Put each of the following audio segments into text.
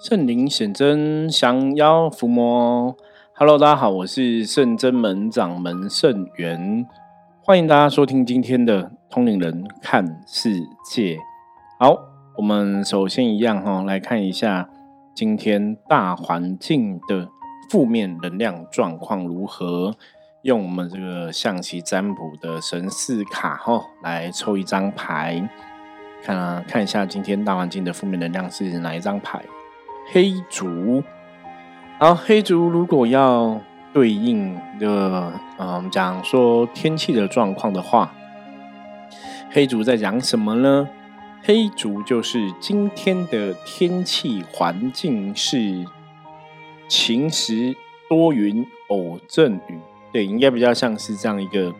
圣灵显真，降妖伏魔。Hello，大家好，我是圣真门掌门圣元，欢迎大家收听今天的通灵人看世界。好，我们首先一样哈，来看一下今天大环境的负面能量状况如何。用我们这个象棋占卜的神士卡哈，来抽一张牌，看啊，看一下今天大环境的负面能量是哪一张牌。黑竹，然后黑竹如果要对应的，嗯，讲说天气的状况的话，黑竹在讲什么呢？黑竹就是今天的天气环境是晴时多云偶阵雨，对，应该比较像是这样一个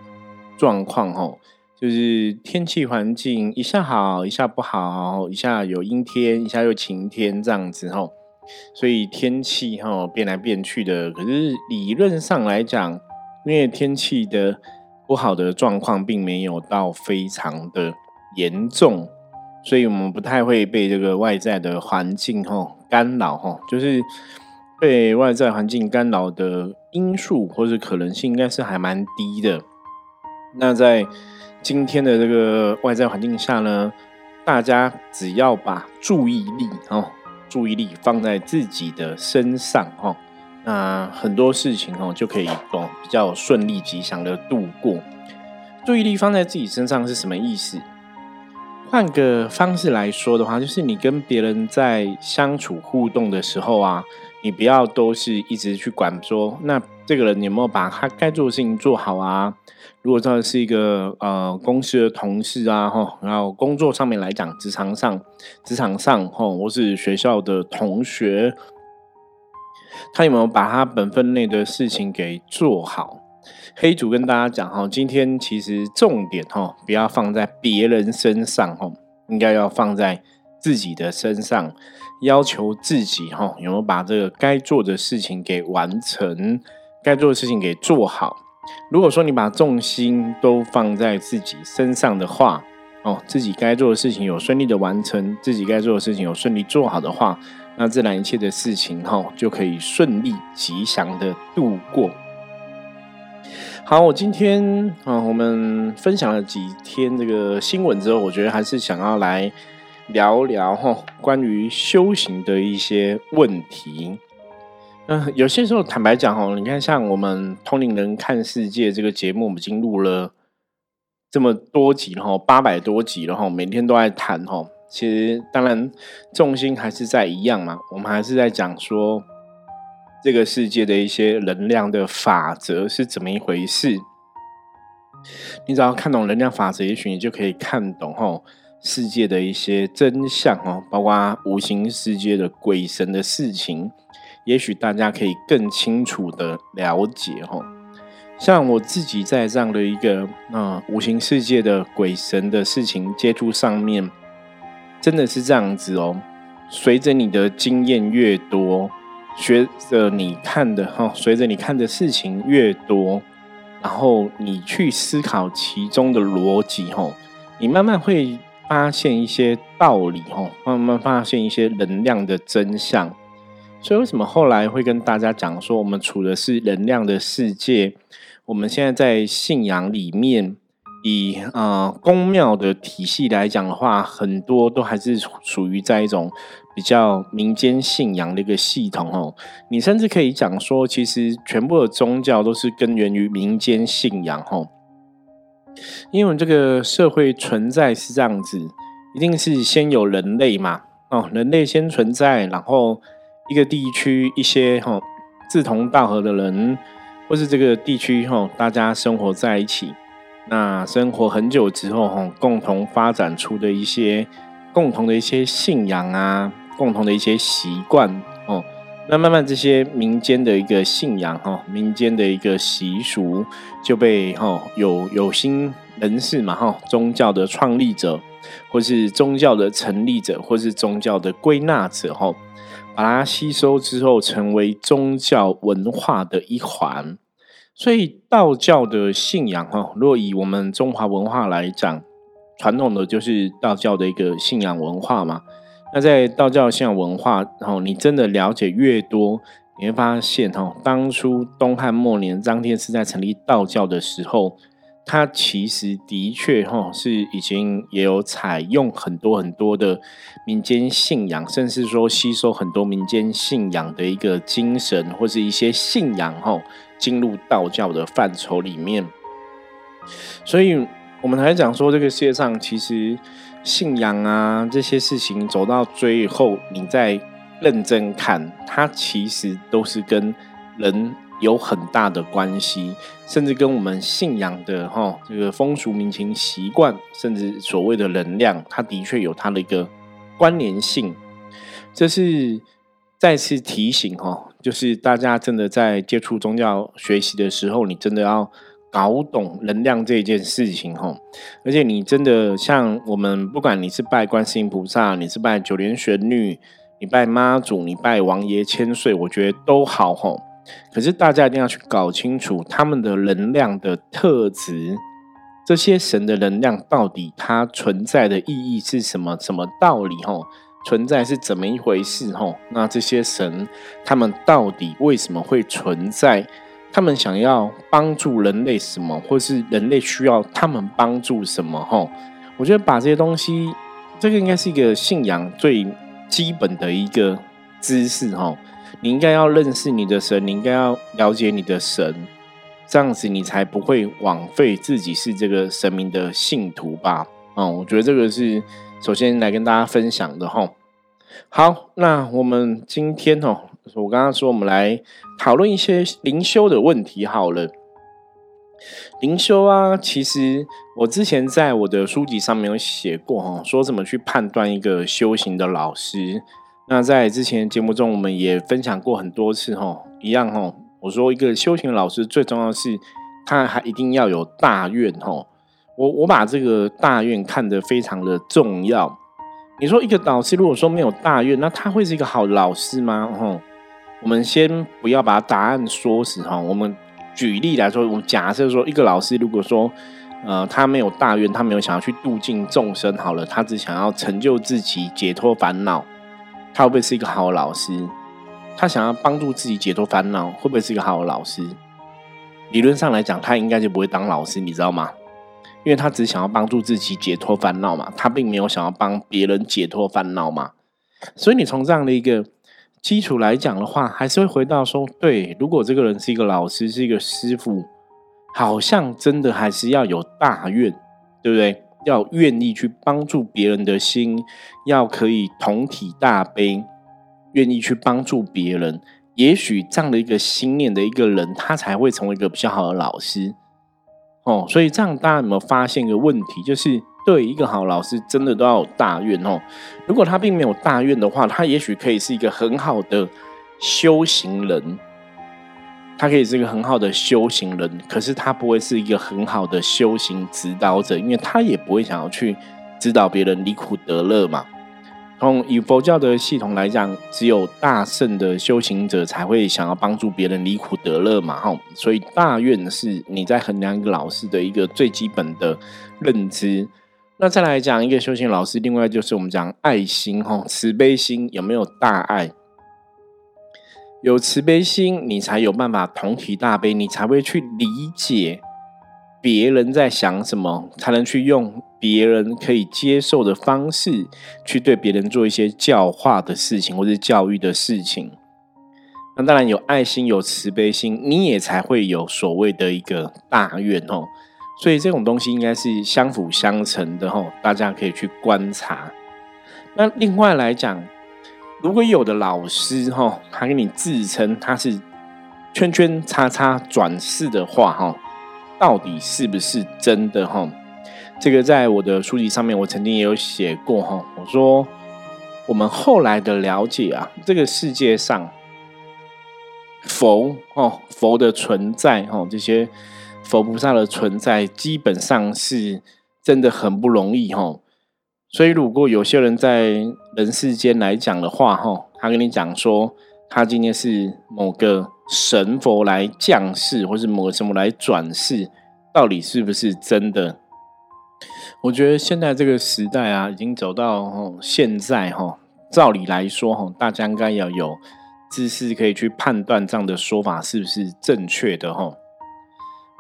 状况哈，就是天气环境一下好，一下不好，一下有阴天，一下又晴天这样子哈。所以天气哈变来变去的，可是理论上来讲，因为天气的不好的状况并没有到非常的严重，所以我们不太会被这个外在的环境哈干扰哈，就是被外在环境干扰的因素或者可能性应该是还蛮低的。那在今天的这个外在环境下呢，大家只要把注意力哦。注意力放在自己的身上，哈，那很多事情哦就可以哦比较顺利吉祥的度过。注意力放在自己身上是什么意思？换个方式来说的话，就是你跟别人在相处互动的时候啊，你不要都是一直去管说那。这个人有没有把他该做的事情做好啊？如果这是一个呃公司的同事啊，哈，然后工作上面来讲，职场上、职场上，哈，或是学校的同学，他有没有把他本分内的事情给做好？黑主跟大家讲哈，今天其实重点哈，不要放在别人身上，哈，应该要放在自己的身上，要求自己哈，有没有把这个该做的事情给完成？该做的事情给做好。如果说你把重心都放在自己身上的话，哦，自己该做的事情有顺利的完成，自己该做的事情有顺利做好的话，那自然一切的事情哈就可以顺利吉祥的度过。好，我今天啊，我们分享了几天这个新闻之后，我觉得还是想要来聊聊哈关于修行的一些问题。嗯，有些时候坦白讲哦，你看像我们通灵人看世界这个节目，我们已经录了这么多集了哈，八百多集了哈，每天都在谈哈。其实当然重心还是在一样嘛，我们还是在讲说这个世界的一些能量的法则是怎么一回事。你只要看懂能量法则，也许你就可以看懂哈世界的一些真相哦，包括无形世界的鬼神的事情。也许大家可以更清楚的了解哦，像我自己在这样的一个啊无形世界的鬼神的事情接触上面，真的是这样子哦。随着你的经验越多，学着你看的哈，随着你看的事情越多，然后你去思考其中的逻辑哈，你慢慢会发现一些道理哦，慢慢发现一些能量的真相。所以，为什么后来会跟大家讲说，我们处的是能量的世界？我们现在在信仰里面，以啊宫庙的体系来讲的话，很多都还是属于在一种比较民间信仰的一个系统哦。你甚至可以讲说，其实全部的宗教都是根源于民间信仰哦。因为这个社会存在是这样子，一定是先有人类嘛，哦，人类先存在，然后。一个地区一些哈志同道合的人，或是这个地区哈大家生活在一起，那生活很久之后哈，共同发展出的一些共同的一些信仰啊，共同的一些习惯，那慢慢这些民间的一个信仰哈，民间的一个习俗就被哈有有心人士嘛哈，宗教的创立者，或是宗教的成立者，或是宗教的归纳者哈。把它吸收之后，成为宗教文化的一环。所以道教的信仰，哈，若以我们中华文化来讲，传统的就是道教的一个信仰文化嘛。那在道教信仰文化，然后你真的了解越多，你会发现，哈，当初东汉末年张天师在成立道教的时候，他其实的确，哈，是已经也有采用很多很多的民间信仰，甚至说吸收很多民间信仰的一个精神或是一些信仰，哈，进入道教的范畴里面。所以，我们还讲说，这个世界上其实。信仰啊，这些事情走到最后，你再认真看，它其实都是跟人有很大的关系，甚至跟我们信仰的哈这个风俗民情习惯，甚至所谓的能量，它的确有它的一个关联性。这是再次提醒哈，就是大家真的在接触宗教学习的时候，你真的要。搞懂能量这件事情吼，而且你真的像我们，不管你是拜观世音菩萨，你是拜九莲玄女，你拜妈祖，你拜王爷千岁，我觉得都好吼。可是大家一定要去搞清楚他们的能量的特质，这些神的能量到底它存在的意义是什么？什么道理吼？存在是怎么一回事吼？那这些神他们到底为什么会存在？他们想要帮助人类什么，或是人类需要他们帮助什么？哈，我觉得把这些东西，这个应该是一个信仰最基本的一个知识。哈，你应该要认识你的神，你应该要了解你的神，这样子你才不会枉费自己是这个神明的信徒吧？嗯，我觉得这个是首先来跟大家分享的。哈，好，那我们今天哦。我刚刚说，我们来讨论一些灵修的问题好了。灵修啊，其实我之前在我的书籍上面有写过哈，说怎么去判断一个修行的老师。那在之前节目中，我们也分享过很多次哈，一样哈。我说一个修行老师最重要的是，他还一定要有大愿哈。我我把这个大愿看得非常的重要。你说一个导师如果说没有大愿，那他会是一个好老师吗？哈？我们先不要把答案说死哈。我们举例来说，我们假设说，一个老师如果说，呃，他没有大愿，他没有想要去度尽众生，好了，他只想要成就自己，解脱烦恼，他会不会是一个好老师？他想要帮助自己解脱烦恼，会不会是一个好老师？理论上来讲，他应该就不会当老师，你知道吗？因为他只想要帮助自己解脱烦恼嘛，他并没有想要帮别人解脱烦恼嘛。所以你从这样的一个。基础来讲的话，还是会回到说，对，如果这个人是一个老师，是一个师傅，好像真的还是要有大愿，对不对？要愿意去帮助别人的心，要可以同体大悲，愿意去帮助别人。也许这样的一个心念的一个人，他才会成为一个比较好的老师。哦，所以这样大家有没有发现一个问题，就是？对一个好老师，真的都要有大愿哦。如果他并没有大愿的话，他也许可以是一个很好的修行人，他可以是一个很好的修行人，可是他不会是一个很好的修行指导者，因为他也不会想要去指导别人离苦得乐嘛。从以佛教的系统来讲，只有大圣的修行者才会想要帮助别人离苦得乐嘛。哈，所以大愿是你在衡量一个老师的一个最基本的认知。那再来讲一个修行老师，另外就是我们讲爱心哈，慈悲心有没有大爱？有慈悲心，你才有办法同体大悲，你才会去理解别人在想什么，才能去用别人可以接受的方式去对别人做一些教化的事情，或者教育的事情。那当然有爱心，有慈悲心，你也才会有所谓的一个大愿哦。所以这种东西应该是相辅相成的吼，大家可以去观察。那另外来讲，如果有的老师哈，他给你自称他是圈圈叉叉转世的话哈，到底是不是真的哈？这个在我的书籍上面，我曾经也有写过哈。我说我们后来的了解啊，这个世界上佛哦，佛的存在哈，这些。佛菩萨的存在基本上是真的很不容易哈，所以如果有些人在人世间来讲的话哈，他跟你讲说他今天是某个神佛来降世，或是某个什么来转世，到底是不是真的？我觉得现在这个时代啊，已经走到现在哈，照理来说，哈，大家应该要有知识可以去判断这样的说法是不是正确的，哈。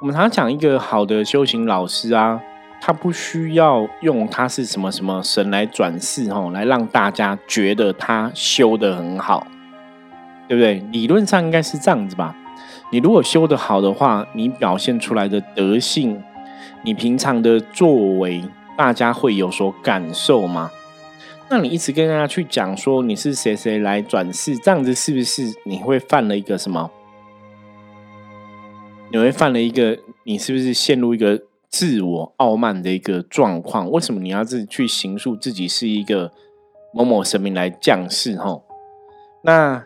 我们常常讲一个好的修行老师啊，他不需要用他是什么什么神来转世，哈，来让大家觉得他修的很好，对不对？理论上应该是这样子吧。你如果修的好的话，你表现出来的德性，你平常的作为，大家会有所感受吗？那你一直跟大家去讲说你是谁谁来转世，这样子是不是你会犯了一个什么？你会犯了一个，你是不是陷入一个自我傲慢的一个状况？为什么你要自己去形塑自己是一个某某神明来降世？吼，那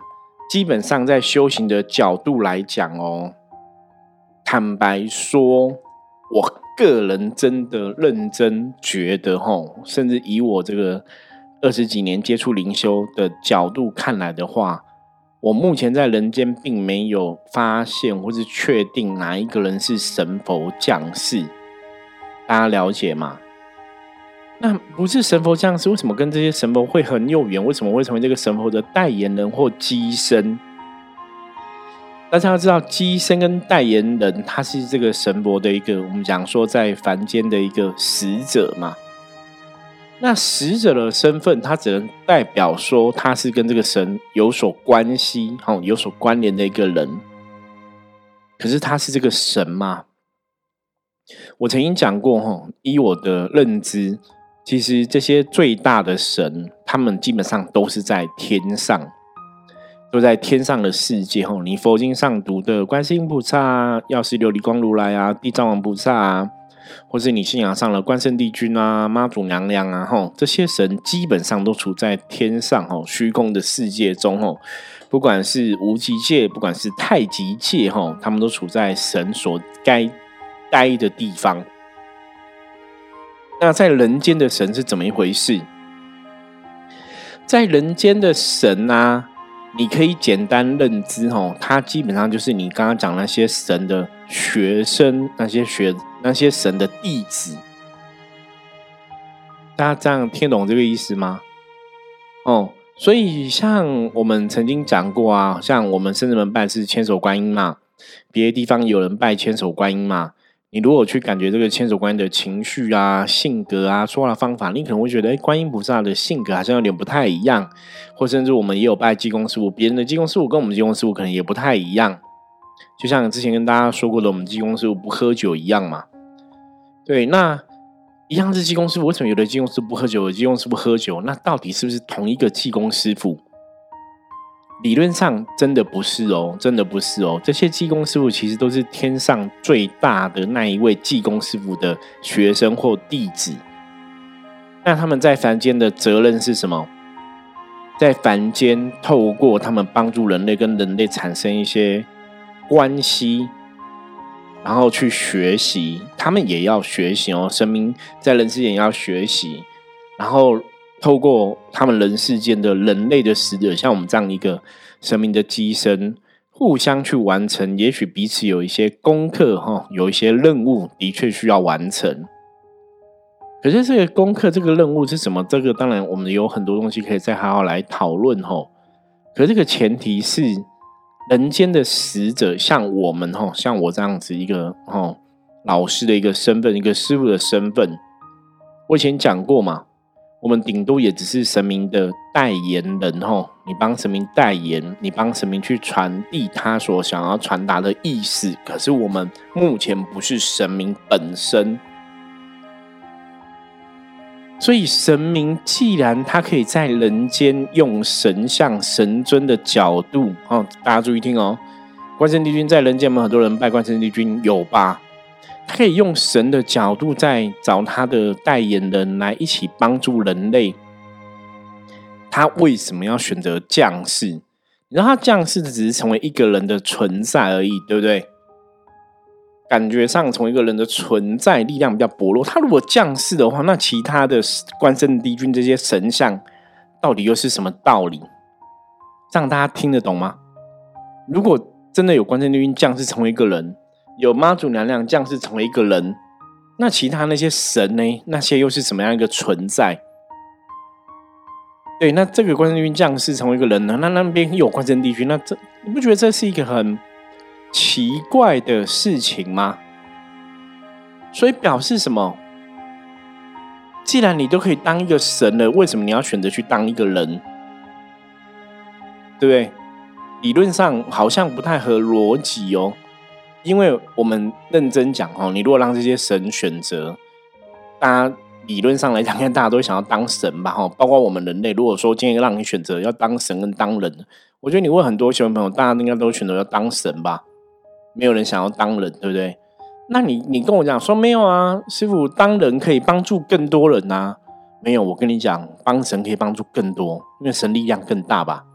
基本上在修行的角度来讲哦，坦白说，我个人真的认真觉得，吼，甚至以我这个。二十几年接触灵修的角度看来的话，我目前在人间并没有发现或是确定哪一个人是神佛降世，大家了解吗？那不是神佛降世，为什么跟这些神佛会很有缘？为什么会成为这个神佛的代言人或机身？大家要知道，机身跟代言人，他是这个神佛的一个，我们讲说在凡间的一个使者嘛。那使者的身份，他只能代表说他是跟这个神有所关系、哈有所关联的一个人。可是他是这个神吗？我曾经讲过，哈，依我的认知，其实这些最大的神，他们基本上都是在天上，都在天上的世界。哈，你佛经上读的观世音菩萨、药师琉璃光如来啊、地藏王菩萨啊。或是你信仰上了关圣帝君啊、妈祖娘娘啊，吼，这些神基本上都处在天上，吼，虚空的世界中，吼，不管是无极界，不管是太极界，吼，他们都处在神所该待的地方。那在人间的神是怎么一回事？在人间的神啊。你可以简单认知哦，他基本上就是你刚刚讲那些神的学生，那些学那些神的弟子。大家这样听懂这个意思吗？哦，所以像我们曾经讲过啊，像我们圣人门拜是千手观音嘛，别的地方有人拜千手观音嘛。你如果去感觉这个千手观音的情绪啊、性格啊、说话的方法，你可能会觉得，哎，观音菩萨的性格好像有点不太一样，或甚至我们也有拜济公师傅，别人的济公师傅跟我们济公师傅可能也不太一样，就像之前跟大家说过的，我们济公师傅不喝酒一样嘛。对，那一样是济公师傅，为什么有的济公师傅不喝酒，有的济公师傅喝酒？那到底是不是同一个济公师傅？理论上真的不是哦，真的不是哦。这些技工师傅其实都是天上最大的那一位技工师傅的学生或弟子。那他们在凡间的责任是什么？在凡间透过他们帮助人类跟人类产生一些关系，然后去学习。他们也要学习哦，生命在人世间也要学习，然后。透过他们人世间的人类的使者，像我们这样一个神明的机身，互相去完成，也许彼此有一些功课哈，有一些任务的确需要完成。可是这个功课、这个任务是什么？这个当然我们有很多东西可以再好好来讨论哈。可这个前提是人间的使者，像我们哈，像我这样子一个哈老师的一个身份，一个师傅的身份，我以前讲过嘛。我们顶多也只是神明的代言人吼，你帮神明代言，你帮神明去传递他所想要传达的意思。可是我们目前不是神明本身，所以神明既然他可以在人间用神像、神尊的角度，哦，大家注意听哦，关圣帝君在人间，我们很多人拜关圣帝君，有吧？他可以用神的角度在找他的代言人来一起帮助人类。他为什么要选择降世？你知道他降世只是成为一个人的存在而已，对不对？感觉上从一个人的存在力量比较薄弱。他如果降世的话，那其他的关圣帝君这些神像到底又是什么道理？这样大家听得懂吗？如果真的有关圣帝君降世成为一个人？有妈祖娘娘降世成为一个人，那其他那些神呢？那些又是什么样一个存在？对，那这个关圣帝君降世成为一个人呢？那那边有关圣帝君，那这你不觉得这是一个很奇怪的事情吗？所以表示什么？既然你都可以当一个神了，为什么你要选择去当一个人？对不对？理论上好像不太合逻辑哦。因为我们认真讲哦，你如果让这些神选择，大家。理论上来讲，看大家都想要当神吧，哈，包括我们人类。如果说今天让你选择要当神跟当人，我觉得你问很多小朋友，大家应该都选择要当神吧？没有人想要当人，对不对？那你你跟我讲说没有啊，师傅当人可以帮助更多人呐？没有，我跟你讲，帮神可以帮助更多，因为神力量更大吧。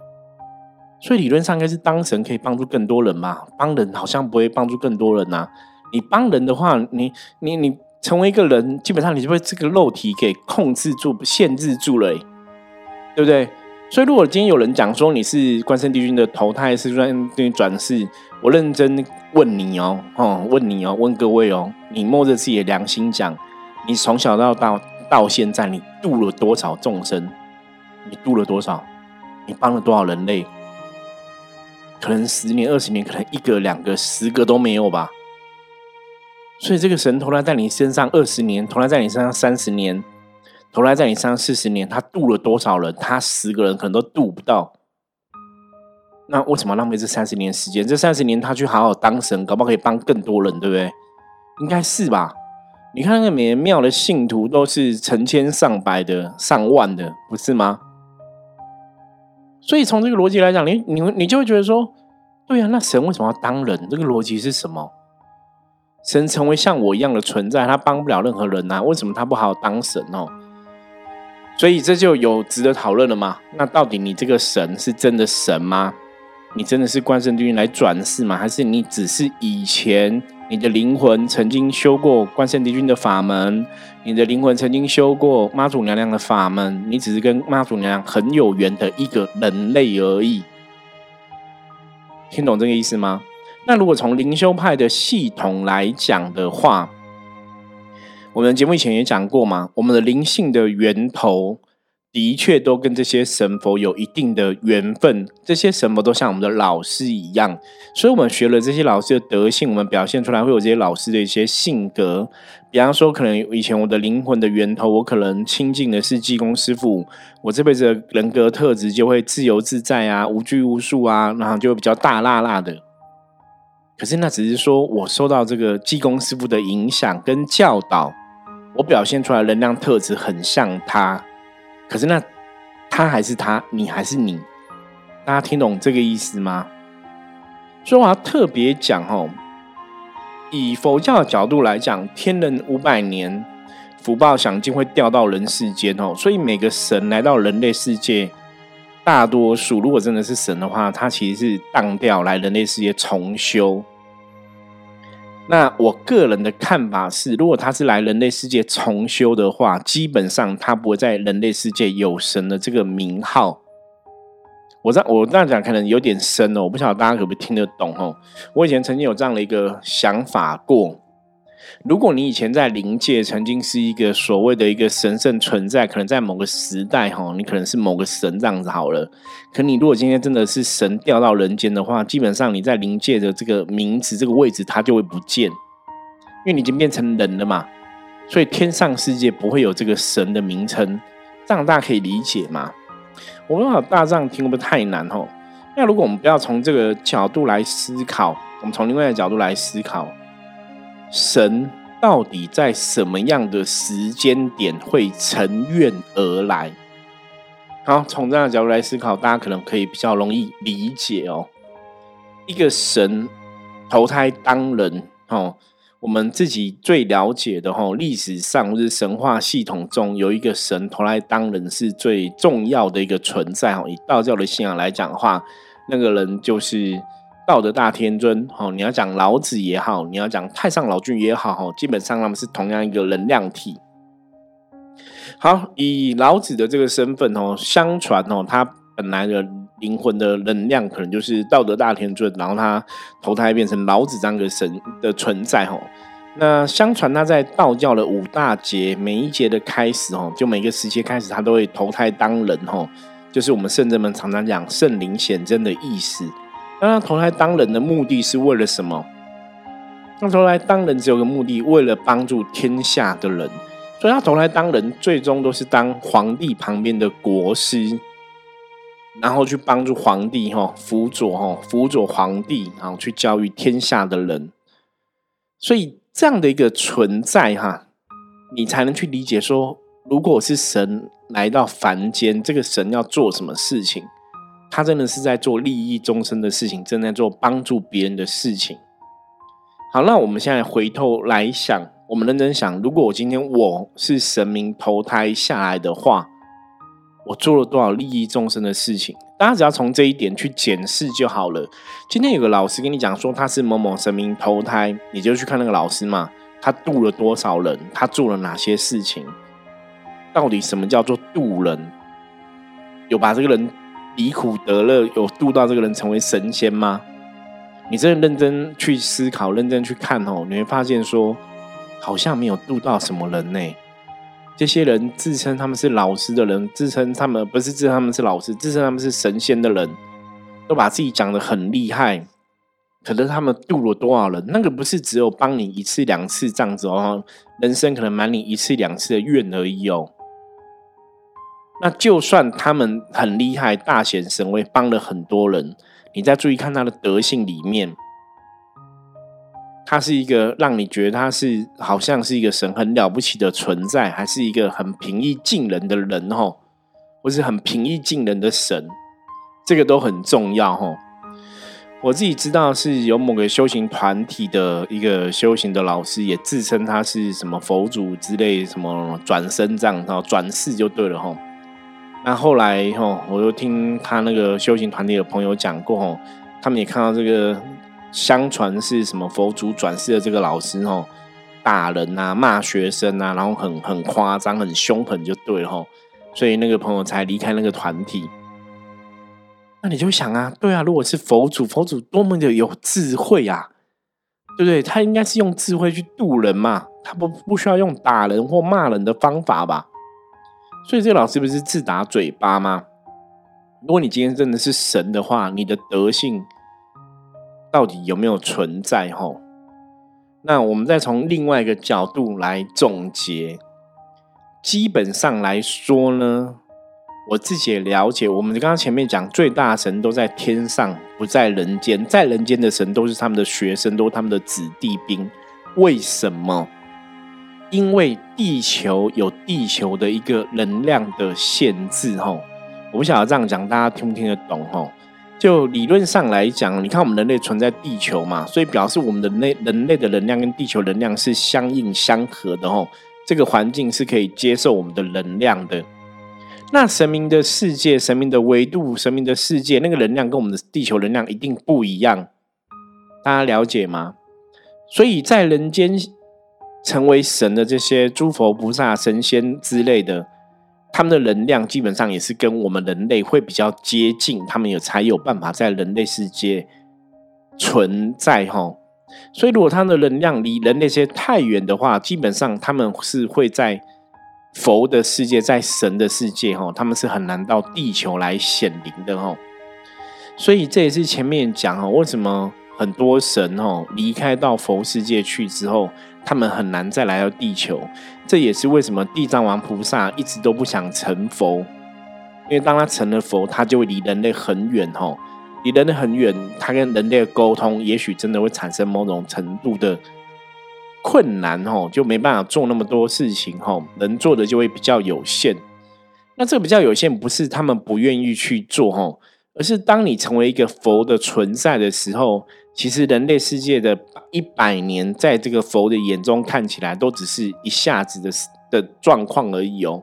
所以理论上应该是当神可以帮助更多人嘛，帮人好像不会帮助更多人呐。你帮人的话，你你你。成为一个人，基本上你就被这个肉体给控制住、限制住了，对不对？所以，如果今天有人讲说你是关圣帝君的投胎，是关帝君转世，我认真问你哦，哦，问你哦，问各位哦，你摸着自己的良心讲，你从小到大到现在，你度了多少众生？你度了多少？你帮了多少人类？可能十年、二十年，可能一个、两个、十个都没有吧。所以这个神投来在你身上二十年，投来在你身上三十年，投来在你身上四十年，他渡了多少人？他十个人可能都渡不到。那为什么浪费这三十年时间？这三十年他去好好当神，搞不好可以帮更多人，对不对？应该是吧？你看那个每庙的信徒都是成千上百的、上万的，不是吗？所以从这个逻辑来讲，你你你就会觉得说，对呀，那神为什么要当人？这个逻辑是什么？神成为像我一样的存在，他帮不了任何人呐。为什么他不好好当神哦？所以这就有值得讨论了嘛？那到底你这个神是真的神吗？你真的是关圣帝君来转世吗？还是你只是以前你的灵魂曾经修过关圣帝君的法门，你的灵魂曾经修过妈祖娘娘的法门，你只是跟妈祖娘娘很有缘的一个人类而已？听懂这个意思吗？那如果从灵修派的系统来讲的话，我们节目以前也讲过嘛，我们的灵性的源头的确都跟这些神佛有一定的缘分，这些神佛都像我们的老师一样，所以我们学了这些老师的德性，我们表现出来会有这些老师的一些性格。比方说，可能以前我的灵魂的源头，我可能亲近的是济公师傅，我这辈子的人格特质就会自由自在啊，无拘无束啊，然后就会比较大辣辣的。可是那只是说我受到这个济公师傅的影响跟教导，我表现出来能量特质很像他。可是那他还是他，你还是你，大家听懂这个意思吗？所以我要特别讲哦，以佛教的角度来讲，天人五百年福报享尽会掉到人世间哦，所以每个神来到人类世界。大多数如果真的是神的话，他其实是当掉来人类世界重修。那我个人的看法是，如果他是来人类世界重修的话，基本上他不会在人类世界有神的这个名号。我这我这样讲可能有点深哦，我不晓得大家可不可以听得懂哦。我以前曾经有这样的一个想法过。如果你以前在灵界曾经是一个所谓的一个神圣存在，可能在某个时代哈，你可能是某个神这样子好了。可你如果今天真的是神掉到人间的话，基本上你在灵界的这个名字、这个位置，它就会不见，因为你已经变成人了嘛。所以天上世界不会有这个神的名称，这样大家可以理解吗？我们好大这样听会不会太难吼？那如果我们不要从这个角度来思考，我们从另外一个角度来思考。神到底在什么样的时间点会乘愿而来？好，从这样角度来思考，大家可能可以比较容易理解哦。一个神投胎当人，哦，我们自己最了解的，哦，历史上或者神话系统中有一个神投胎当人是最重要的一个存在，哦，以道教的信仰来讲的话，那个人就是。道德大天尊，哦，你要讲老子也好，你要讲太上老君也好，哈，基本上他们是同样一个能量体。好，以老子的这个身份，哦，相传，哦，他本来的灵魂的能量可能就是道德大天尊，然后他投胎变成老子这样的神的存在，哦。那相传他在道教的五大节每一节的开始，哦，就每个时节开始，他都会投胎当人，哦。就是我们圣人们常常讲圣灵显真的意思。那他投胎当人的目的是为了什么？他投胎当人只有个目的，为了帮助天下的人。所以他投胎当人，最终都是当皇帝旁边的国师，然后去帮助皇帝哈，辅佐哈，辅佐皇帝，然后去教育天下的人。所以这样的一个存在哈，你才能去理解说，如果是神来到凡间，这个神要做什么事情？他真的是在做利益众生的事情，正在做帮助别人的事情。好，那我们现在回头来想。我们认真想，如果我今天我是神明投胎下来的话，我做了多少利益众生的事情？大家只要从这一点去检视就好了。今天有个老师跟你讲说他是某某神明投胎，你就去看那个老师嘛，他渡了多少人，他做了哪些事情？到底什么叫做渡人？有把这个人离苦得乐，有渡到这个人成为神仙吗？你真的认真去思考，认真去看哦，你会发现说。好像没有渡到什么人呢？这些人自称他们是老师的人，自称他们不是自称他们是老师，自称他们是神仙的人，都把自己讲的很厉害。可能他们渡了多少人？那个不是只有帮你一次两次这样子哦，人生可能满你一次两次的愿而已哦。那就算他们很厉害，大显神威，帮了很多人，你再注意看他的德性里面。他是一个让你觉得他是好像是一个神很了不起的存在，还是一个很平易近人的人吼，或是很平易近人的神，这个都很重要吼。我自己知道是有某个修行团体的一个修行的老师，也自称他是什么佛祖之类，什么转身这样，然后转世就对了吼。那后来吼，我又听他那个修行团体的朋友讲过吼，他们也看到这个。相传是什么佛祖转世的这个老师哦，打人啊，骂学生啊，然后很很夸张，很凶狠就对了吼，所以那个朋友才离开那个团体。那你就想啊，对啊，如果是佛祖，佛祖多么的有智慧啊，对不对？他应该是用智慧去渡人嘛，他不不需要用打人或骂人的方法吧？所以这个老师不是自打嘴巴吗？如果你今天真的是神的话，你的德性。到底有没有存在？吼，那我们再从另外一个角度来总结。基本上来说呢，我自己也了解。我们刚刚前面讲，最大神都在天上，不在人间。在人间的神都是他们的学生，都是他们的子弟兵。为什么？因为地球有地球的一个能量的限制。吼，我不晓得这样讲，大家听不听得懂？吼。就理论上来讲，你看我们人类存在地球嘛，所以表示我们的内人类的能量跟地球能量是相应相合的吼。这个环境是可以接受我们的能量的。那神明的世界、神明的维度、神明的世界，那个能量跟我们的地球能量一定不一样，大家了解吗？所以在人间成为神的这些诸佛菩萨、神仙之类的。他们的能量基本上也是跟我们人类会比较接近，他们有才有办法在人类世界存在哈。所以如果他们的能量离人类些太远的话，基本上他们是会在佛的世界，在神的世界哈，他们是很难到地球来显灵的哈。所以这也是前面讲哈，为什么很多神哦离开到佛世界去之后。他们很难再来到地球，这也是为什么地藏王菩萨一直都不想成佛，因为当他成了佛，他就会离人类很远吼，离人类很远，他跟人类的沟通，也许真的会产生某种程度的困难吼，就没办法做那么多事情吼，能做的就会比较有限。那这个比较有限，不是他们不愿意去做吼，而是当你成为一个佛的存在的时候。其实人类世界的一百年，在这个佛的眼中看起来，都只是一下子的的状况而已哦。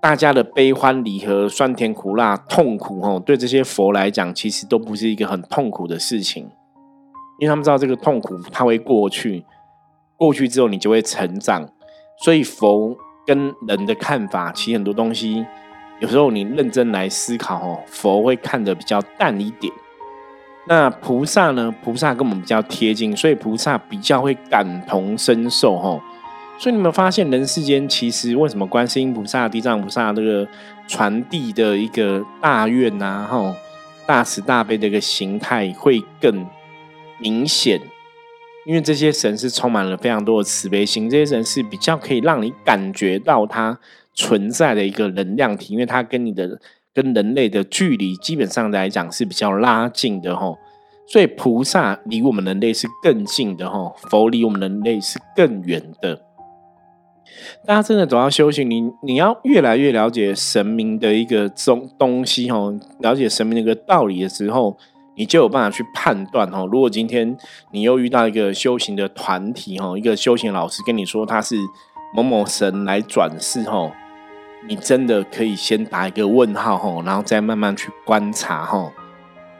大家的悲欢离合、酸甜苦辣、痛苦哦，对这些佛来讲，其实都不是一个很痛苦的事情，因为他们知道这个痛苦它会过去，过去之后你就会成长。所以佛跟人的看法，其实很多东西，有时候你认真来思考哦，佛会看得比较淡一点。那菩萨呢？菩萨跟我们比较贴近，所以菩萨比较会感同身受，吼。所以你们发现人世间其实为什么观世音菩萨、地藏菩萨这个传递的一个大愿啊，吼大慈大悲的一个形态会更明显？因为这些神是充满了非常多的慈悲心，这些神是比较可以让你感觉到他存在的一个能量体，因为它跟你的跟人类的距离基本上来讲是比较拉近的吼。所以菩萨离我们人类是更近的吼，佛离我们人类是更远的。大家真的走到修行，你你要越来越了解神明的一个东东西吼，了解神明的一个道理的时候。你就有办法去判断哦。如果今天你又遇到一个修行的团体哦，一个修行老师跟你说他是某某神来转世哦，你真的可以先打一个问号哦，然后再慢慢去观察哦，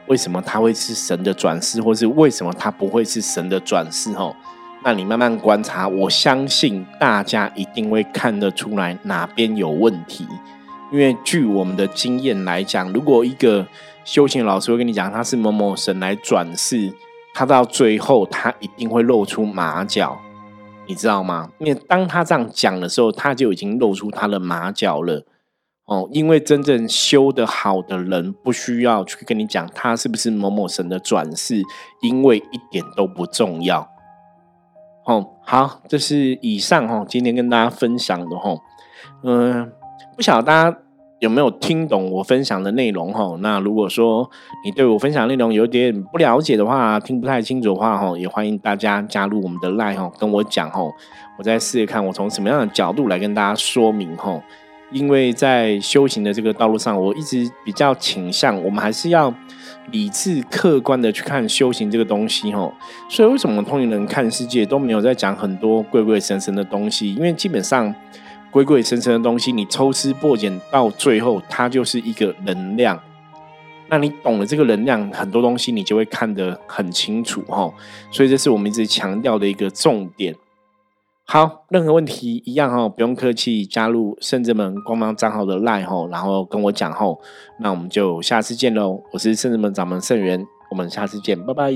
为什么他会是神的转世，或是为什么他不会是神的转世哦？那你慢慢观察，我相信大家一定会看得出来哪边有问题。因为据我们的经验来讲，如果一个修行老师会跟你讲他是某某神来转世，他到最后他一定会露出马脚，你知道吗？因为当他这样讲的时候，他就已经露出他的马脚了。哦，因为真正修得好的人，不需要去跟你讲他是不是某某神的转世，因为一点都不重要。哦，好，这是以上哈，今天跟大家分享的哈，嗯。不晓得大家有没有听懂我分享的内容哈？那如果说你对我分享内容有点不了解的话，听不太清楚的话哈，也欢迎大家加入我们的 Line 哈，跟我讲哈，我再试试看我从什么样的角度来跟大家说明哈。因为在修行的这个道路上，我一直比较倾向我们还是要理智客观的去看修行这个东西哈。所以为什么通灵人看世界都没有在讲很多贵贵神神的东西？因为基本上。鬼鬼神神的东西，你抽丝剥茧到最后，它就是一个能量。那你懂了这个能量，很多东西你就会看得很清楚哈。所以这是我们一直强调的一个重点。好，任何问题一样哈，不用客气，加入圣智门官方账号的赖哈，然后跟我讲吼。那我们就下次见喽。我是圣智门掌门圣元，我们下次见，拜拜。